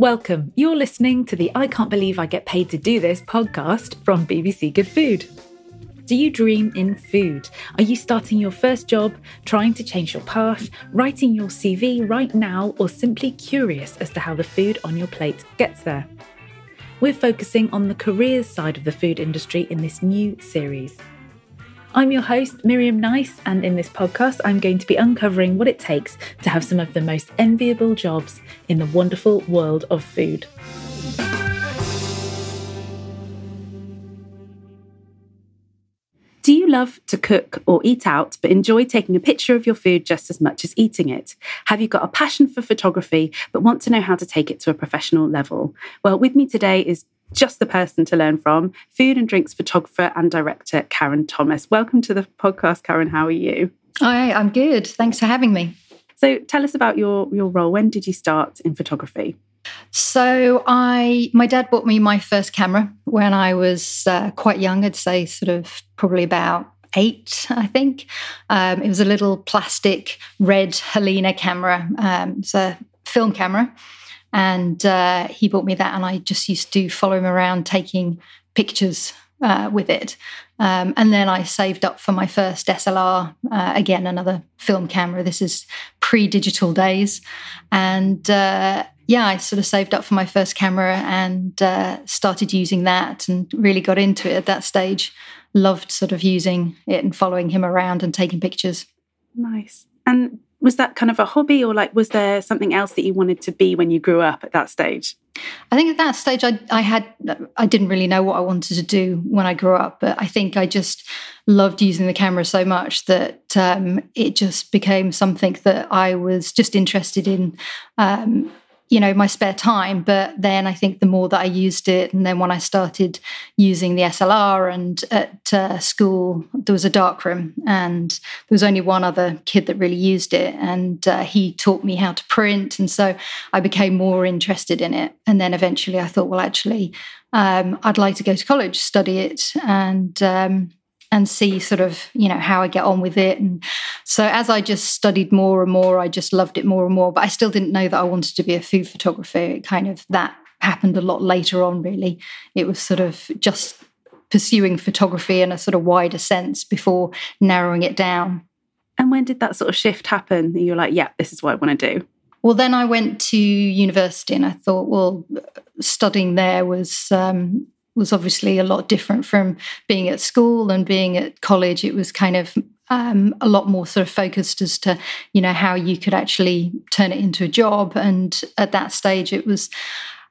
Welcome. You're listening to the I Can't Believe I Get Paid to Do This podcast from BBC Good Food. Do you dream in food? Are you starting your first job, trying to change your path, writing your CV right now, or simply curious as to how the food on your plate gets there? We're focusing on the careers side of the food industry in this new series. I'm your host, Miriam Nice, and in this podcast, I'm going to be uncovering what it takes to have some of the most enviable jobs in the wonderful world of food. Do you love to cook or eat out, but enjoy taking a picture of your food just as much as eating it? Have you got a passion for photography, but want to know how to take it to a professional level? Well, with me today is just the person to learn from food and drinks photographer and director Karen Thomas. Welcome to the podcast, Karen. How are you? Hi, I'm good. Thanks for having me. So, tell us about your your role. When did you start in photography? So, I my dad bought me my first camera when I was uh, quite young. I'd say sort of probably about eight, I think. Um, it was a little plastic red Halina camera. Um, it's a film camera and uh, he bought me that, and I just used to follow him around taking pictures uh, with it. Um, and then I saved up for my first SLR, uh, again, another film camera. This is pre digital days. And uh, yeah, I sort of saved up for my first camera and uh, started using that and really got into it at that stage. Loved sort of using it and following him around and taking pictures. Nice. And was that kind of a hobby or like was there something else that you wanted to be when you grew up at that stage? I think at that stage i, I had i didn't really know what i wanted to do when i grew up but i think i just loved using the camera so much that um, it just became something that i was just interested in um, you know my spare time but then i think the more that i used it and then when i started using the slr and at uh, school there was a darkroom and there was only one other kid that really used it and uh, he taught me how to print and so i became more interested in it. And then eventually i thought well actually um, i'd like to go to college study it and um, and see sort of you know how I get on with it. And so as I just studied more and more, I just loved it more and more. But I still didn't know that I wanted to be a food photographer. It kind of that happened a lot later on. Really, it was sort of just pursuing photography in a sort of wider sense before narrowing it down. And when did that sort of shift happen? You're like, yeah, this is what I want to do. Well, then I went to university and I thought, well, studying there was um, was obviously a lot different from being at school and being at college. It was kind of um, a lot more sort of focused as to you know how you could actually turn it into a job. And at that stage, it was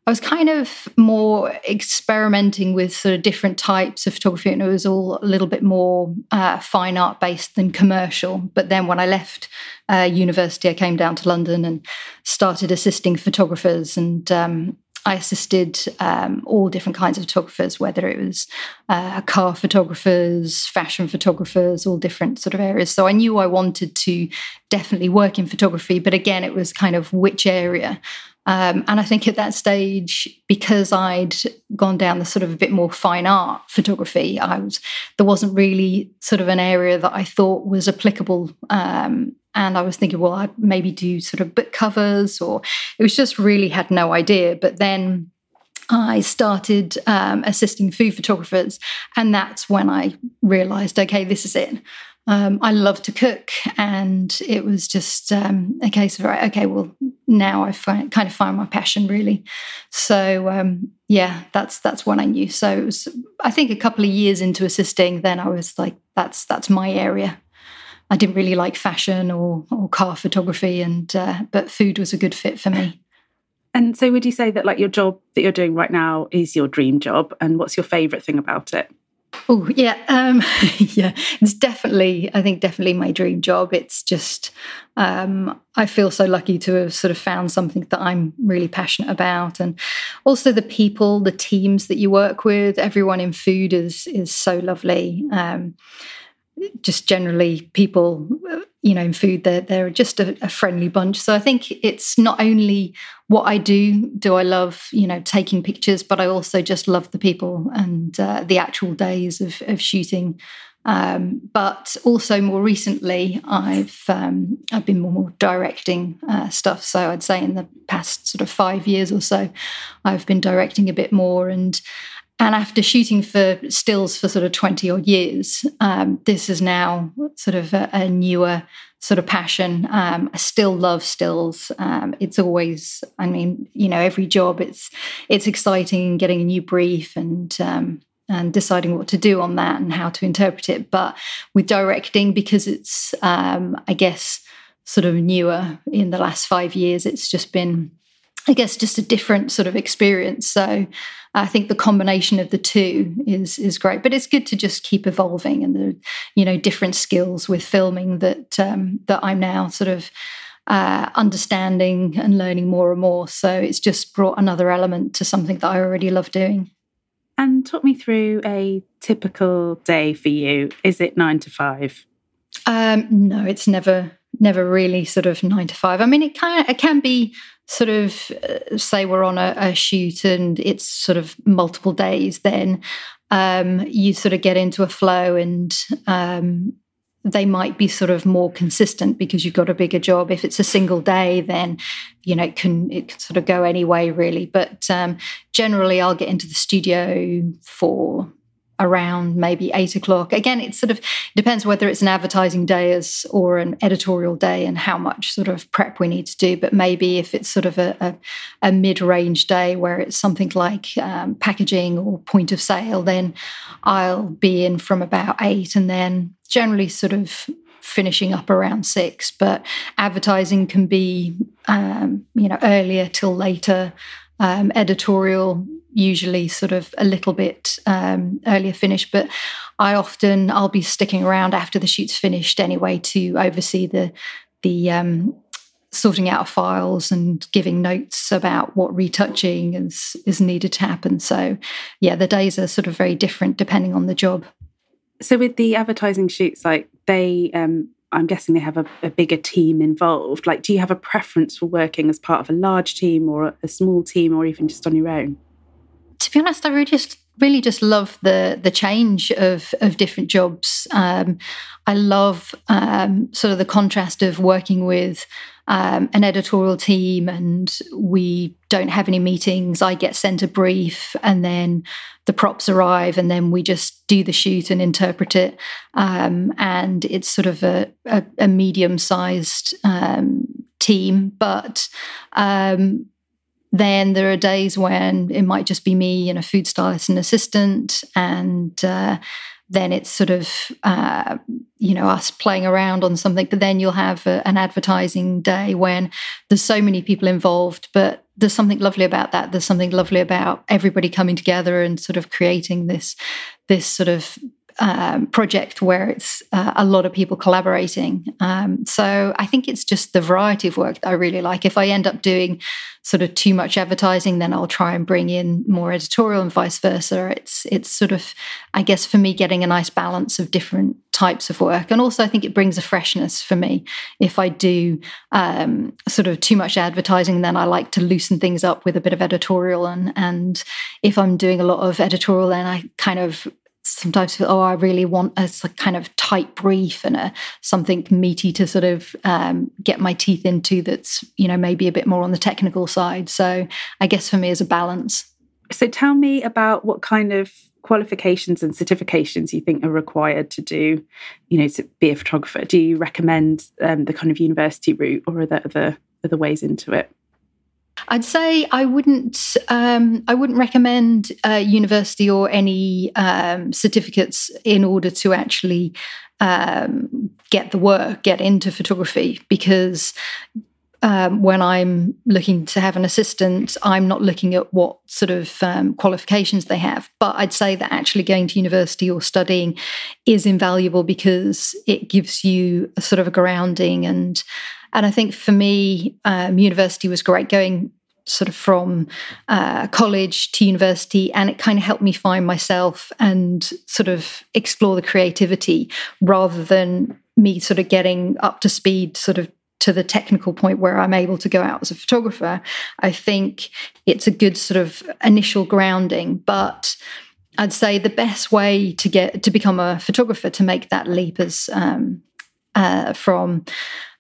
I was kind of more experimenting with sort of different types of photography, and it was all a little bit more uh, fine art based than commercial. But then when I left uh, university, I came down to London and started assisting photographers and um, I assisted um, all different kinds of photographers, whether it was uh, car photographers, fashion photographers, all different sort of areas. So I knew I wanted to definitely work in photography, but again, it was kind of which area. Um, and I think at that stage, because I'd gone down the sort of a bit more fine art photography, I was there wasn't really sort of an area that I thought was applicable um, and I was thinking, well, I'd maybe do sort of book covers, or it was just really had no idea. But then I started um, assisting food photographers, and that's when I realized, okay, this is it. Um, I love to cook, and it was just um, a case of right, okay, well, now I find, kind of find my passion really. So um, yeah, that's that's when I knew. So it was, I think, a couple of years into assisting, then I was like, that's that's my area. I didn't really like fashion or, or car photography, and uh, but food was a good fit for me. And so, would you say that like your job that you're doing right now is your dream job? And what's your favourite thing about it? Oh yeah, um, yeah. It's definitely, I think, definitely my dream job. It's just, um, I feel so lucky to have sort of found something that I'm really passionate about, and also the people, the teams that you work with. Everyone in food is is so lovely. Um, just generally people you know in food they're, they're just a, a, friendly bunch. So i think it's not only what i do do i love you know taking pictures but i also just love the people and uh, the actual days of, of shooting. Um, but also more recently i've um, i've been more directing uh, stuff. So i'd say in the past sort of five years or so i've been directing a bit more and and after shooting for stills for sort of 20 odd years, um, this is now sort of a, a newer sort of passion. Um, I still love stills. Um, it's always, I mean, you know, every job it's it's exciting getting a new brief and um, and deciding what to do on that and how to interpret it. But with directing, because it's, um, I guess, sort of newer in the last five years, it's just been I guess just a different sort of experience. So I think the combination of the two is is great. But it's good to just keep evolving and the you know different skills with filming that um, that I'm now sort of uh, understanding and learning more and more. So it's just brought another element to something that I already love doing. And talk me through a typical day for you. Is it nine to five? Um, no, it's never never really sort of nine to five. I mean, it can it can be sort of uh, say we're on a, a, shoot and it's sort of multiple days, then um, you sort of get into a flow and um, they might be sort of more consistent because you've got a bigger job. If it's a single day, then you know it can it can sort of go any way really. But um, generally, I'll get into the studio for around maybe eight o'clock. Again, it sort of depends whether it's an advertising day or an editorial day and how much sort of prep we need to do. But maybe if it's sort of a, a, a mid-range day where it's something like um, packaging or point of sale, then I'll be in from about eight and then generally sort of finishing up around six. But advertising can be, um, you know, earlier till later. Um, editorial usually sort of a little bit um, earlier finish, but I often I'll be sticking around after the shoot's finished anyway to oversee the the um, sorting out of files and giving notes about what retouching is is needed to happen. So yeah, the days are sort of very different depending on the job. So with the advertising shoots, like they um I'm guessing they have a, a, bigger team involved. Like, do you have a preference for working as part of a large team or a small team or even just on your own? To be honest, I really just really just love the the change of of different jobs. Um, I love um, sort of the contrast of working with um, an editorial team, and we don't have any meetings. I get sent a brief, and then the props arrive, and then we just do the shoot and interpret it. Um, and it's sort of a, a, a medium sized um, team, but um, then there are days when it might just be me and a food stylist and assistant, and uh, then it's sort of uh, you know us playing around on something. But then you'll have a, an advertising day when there's so many people involved, but there's something lovely about that. There's something lovely about everybody coming together and sort of creating this this sort of um, project where it's uh, a lot of people collaborating. Um, so I think it's just the variety of work that I really like. If I end up doing sort of too much advertising, then I'll try and bring in more editorial and vice versa. It's it's sort of, I guess, for me, getting a nice balance of different types of work, and also I think it brings a freshness for me. If I do um, sort of too much advertising, then I like to loosen things up with a bit of editorial, and and if I'm doing a lot of editorial, then I kind of sometimes feel, oh, I really want a, kind of tight brief and a something meaty to sort of um, get my teeth into. That's you know maybe a bit more on the technical side. So I guess for me, is a balance. So tell me about what kind of qualifications and certifications you think are required to do, you know, to be a photographer. Do you recommend um, the kind of university route, or are there other other ways into it? I'd say I wouldn't. Um, I wouldn't recommend uh, university or any um, certificates in order to actually um, get the work, get into photography, because um, when I'm looking to have an assistant, I'm not looking at what sort of um, qualifications they have. But I'd say that actually going to university or studying is invaluable because it gives you a sort of a grounding and and I think for me, um, university was great going sort of from uh, college to university, and it kind of helped me find myself and sort of explore the creativity rather than me sort of getting up to speed, sort of to the technical point where I'm able to go out as a photographer. I think it's a good sort of initial grounding, but I'd say the best way to get to become a photographer to make that leap is um, uh, from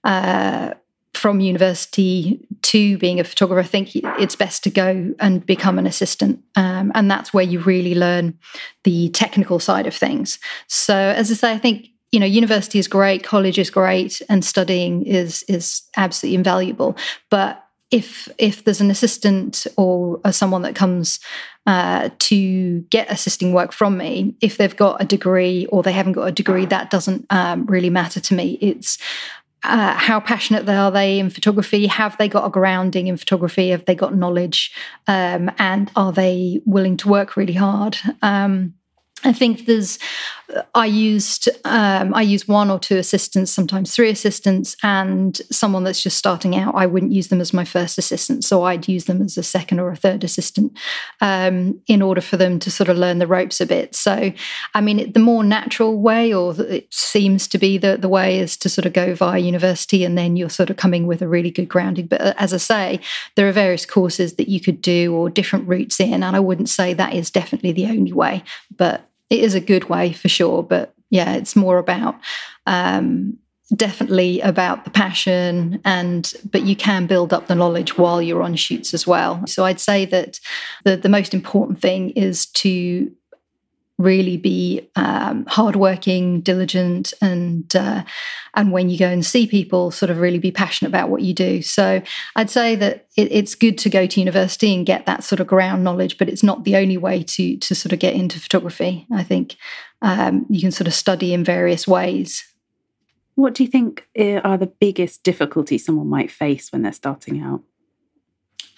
uh, from university to being a photographer, I think it's best to go and become an assistant. Um, and that's where you really learn the technical side of things. So, as I say, I think you know university is great college is great and studying is is absolutely invaluable but if if there's an assistant or, or someone that comes uh, to get assisting work from me, if they've got a degree or they haven't got a degree, that doesn't um, really matter to me. It's uh, how passionate they are they in photography? Have they got a grounding in photography? Have they got knowledge? Um, and are they willing to work really hard? Um, I think there's I used um, I use one or two assistants, sometimes three assistants, and someone that's just starting out. I wouldn't use them as my first assistant, so I'd use them as a second or a third assistant um, in order for them to sort of learn the ropes a bit. So, I mean, the more natural way, or it seems to be the the way, is to sort of go via university, and then you're sort of coming with a really good grounding. But uh, as I say, there are various courses that you could do or different routes in, and I wouldn't say that is definitely the only way, but it is a good way for sure. But yeah, it's more about um, definitely about the passion and but you can build up the knowledge while you're on shoots as well so i'd say that the, the most important thing is to really be um, hardworking, diligent, and uh, and when you go and see people, sort of really be passionate about what you do. So I'd say that it, it's good to go to university and get that sort of ground knowledge, but it's not the only way to to sort of get into photography. I think um, you can sort of study in various ways. What do you think eh, are the biggest difficulties someone might face when they're starting out?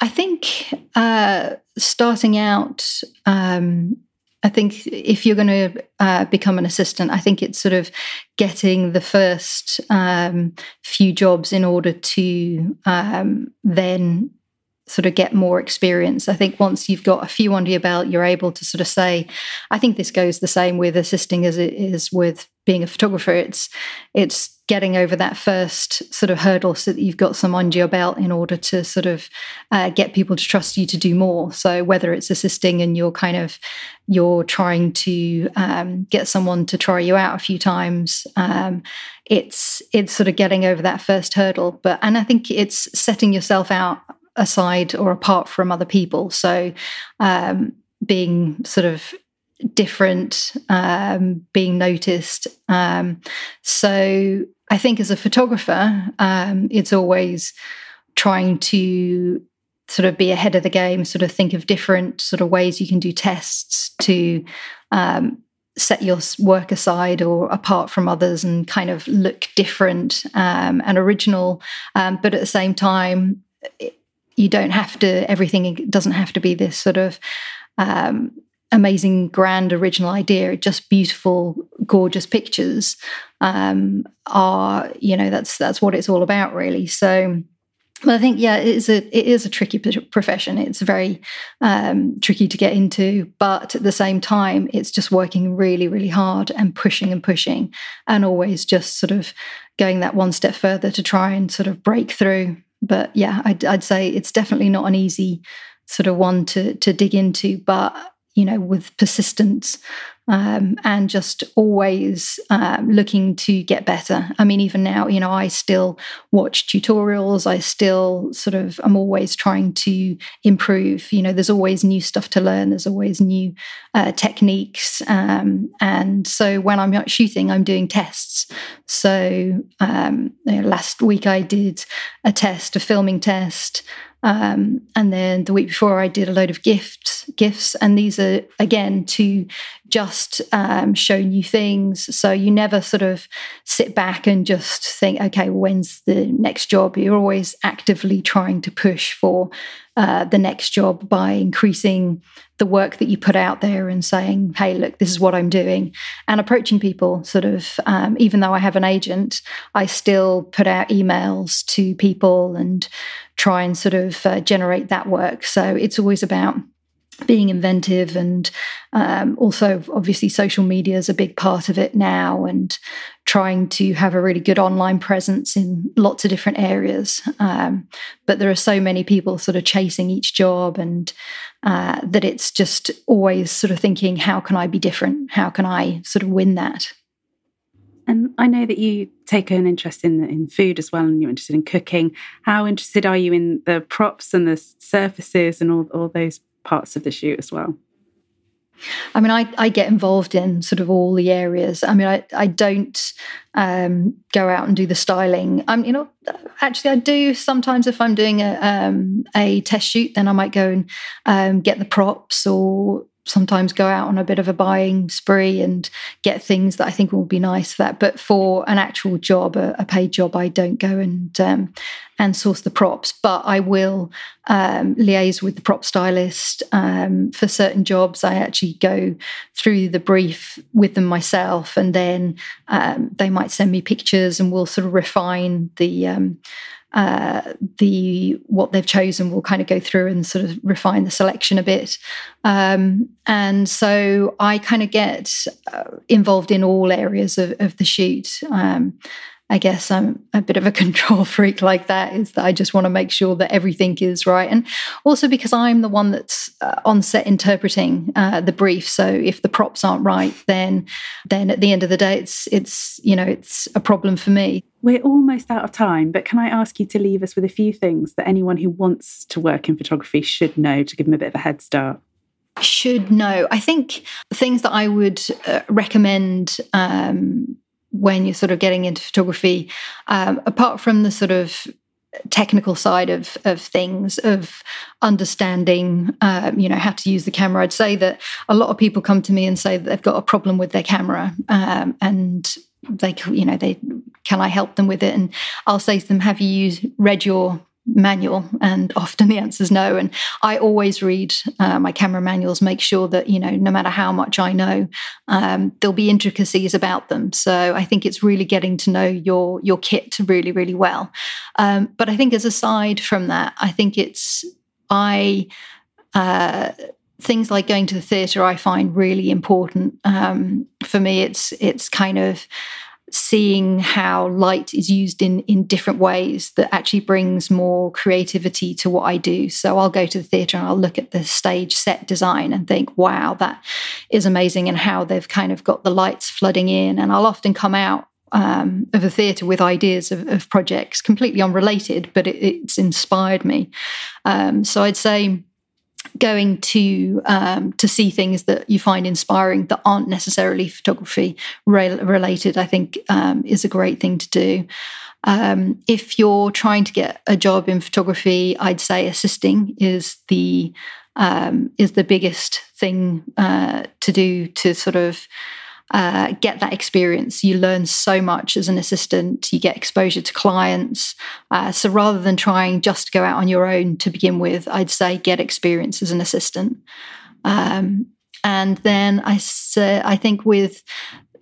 I think uh, starting out. Um, I think if you're going to uh, become an assistant, I think it's sort of getting the first um, few jobs in order to um, then sort of get more experience. I think once you've got a few under your belt, you're able to sort of say, I think this goes the same with assisting as it is with being a photographer. It's it's getting over that first sort of hurdle so that you've got some under your belt in order to sort of uh, get people to trust you to do more. So whether it's assisting and you're kind of you're trying to um, get someone to try you out a few times, um, it's it's sort of getting over that first hurdle. But and I think it's setting yourself out aside or apart from other people. So um, being sort of different, um, being noticed. Um, so I think as a photographer, um, it's always trying to sort of be ahead of the game, sort of think of different sort of ways you can do tests to um, set your work aside or apart from others and kind of look different um, and original. Um, but at the same time, you don't have to, everything doesn't have to be this sort of um, amazing, grand, original idea. Just beautiful, gorgeous pictures um, are, you know, that's that's what it's all about, really. So but I think, yeah, it is a it is a tricky profession. It's very um, tricky to get into, but at the same time, it's just working really, really hard and pushing and pushing, and always just sort of going that one step further to try and sort of break through. But yeah, I'd, I'd say it's definitely not an easy sort of one to to dig into, but you know, with persistence um, and just always um, looking to get better. I mean, even now, you know, I still watch tutorials. I still sort of, I'm always trying to improve. You know, there's always new stuff to learn. There's always new uh, techniques. Um, and so when I'm shooting, I'm doing tests. So um, you know, last week I did a test, a filming test. Um, and then the week before, I did a load of gifts, gifts, and these are again to just um, show new things. So you never sort of sit back and just think, okay, when's the next job? You're always actively trying to push for uh, the next job by increasing the work that you put out there and saying, hey, look, this is what I'm doing, and approaching people. Sort of, um, even though I have an agent, I still put out emails to people and try and sort of uh, generate that work. So it's always about being inventive and um, also obviously social media is a big part of it now and trying to have a really good online presence in lots of different areas. Um, but there are so many people sort of chasing each job and uh, that it's just always sort of thinking how can i be different? How can i sort of win that? And I know that you take an interest in in food as well, and you're interested in cooking. How interested are you in the props and the surfaces and all, all those parts of the shoot as well? I mean, I, I get involved in sort of all the areas. I mean, I, I don't um, go out and do the styling. I'm, you know, actually, I do sometimes if I'm doing a um, a test shoot, then I might go and um, get the props or sometimes go out on a bit of a buying spree and get things that I think will be nice for that. But for an actual job, a, a paid job, I don't go and um, and source the props. But I will um, liaise with the prop stylist um, for certain jobs. I actually go through the brief with them myself, and then um, they might send me pictures, and we'll sort of refine the um, uh, the what they've chosen We'll kind of go through and sort of refine the selection a bit. Um, and so I kind of get uh, involved in all areas of, of the shoot. I guess I'm a bit of a control freak like that is that I just want to make sure that everything is right. And also because I'm the one that's uh, on set interpreting uh, the brief. So if the props aren't right, then then at the end of the day, it's it's you know it's a problem for me. We're almost out of time, but can I ask you to leave us with a few things that anyone who wants to work in photography should know to give them a bit of a head start? Should know. I think things that I would uh, recommend um, when you're sort of getting into photography, um, apart from the sort of technical side of of things of understanding um, you know how to use the camera i'd say that a lot of people come to me and say that they've got a problem with their camera um, and they you know they can i help them with it? And i'll say to them have you used read your manual and often the answer is no. And i always read uh, my camera manuals make sure that you know no matter how much i know um, there'll be intricacies about them. So i think it's really getting to know your your kit really really well. Um, but i think as aside from that i think it's i uh, things like going to the theatre i find really important. Um, for me it's it's kind of seeing how light is used in in different ways that actually brings more creativity to what I do. So I'll go to the theatre and I'll look at the stage set design and think, wow, that is amazing, and how they've kind of got the lights flooding in. And I'll often come out um, of the theatre with ideas of, of, projects completely unrelated, but it, it's inspired me. Um, so I'd say going to um, to see things that you find inspiring that aren't necessarily photography re- related, I think um, is a great thing to do. Um, if you're trying to get a job in photography, I'd say assisting is the um, is the biggest thing uh, to do to sort of uh, get that experience. You learn so much as an assistant. You get exposure to clients. Uh, so rather than trying just to go out on your own to begin with, I'd say get experience as an assistant. Um, and then I say, I think with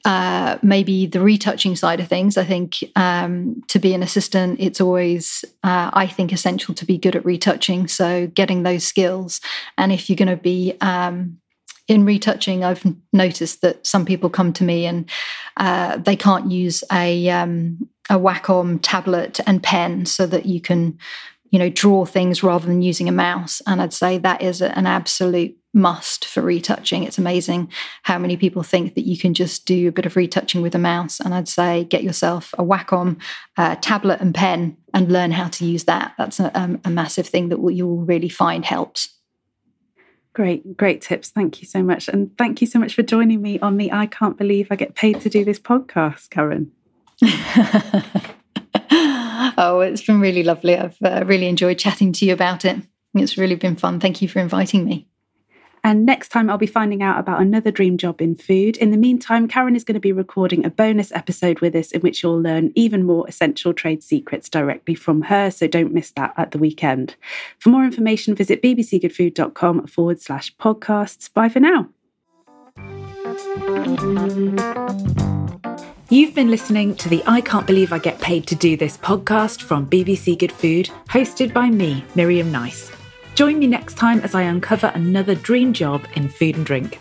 uh, maybe the retouching side of things. I think um, to be an assistant, it's always, uh, I think, essential to be good at retouching. So getting those skills. And if you're going to be um, in retouching, I've noticed that some people come to me and uh, they can't use a um, a Wacom tablet and pen so that you can, you know, draw things rather than using a mouse. And I'd say that is an absolute must for retouching. It's amazing how many people think that you can just do a bit of retouching with a mouse. And I'd say get yourself a Wacom uh, tablet and pen and learn how to use that. That's a, um, a massive thing that you'll really find helps. Great, great tips. Thank you so much. And thank you so much for joining me on the I Can't Believe I Get Paid to Do This podcast, Karen. oh, it's been really lovely. I've uh, really enjoyed chatting to you about it. It's really been fun. Thank you for inviting me. And next time, I'll be finding out about another dream job in food. In the meantime, Karen is going to be recording a bonus episode with us in which you'll learn even more essential trade secrets directly from her. So don't miss that at the weekend. For more information, visit bbcgoodfood.com forward slash podcasts. Bye for now. You've been listening to the I Can't Believe I Get Paid to Do This podcast from BBC Good Food, hosted by me, Miriam Nice. Join me next time as I uncover another dream job in food and drink.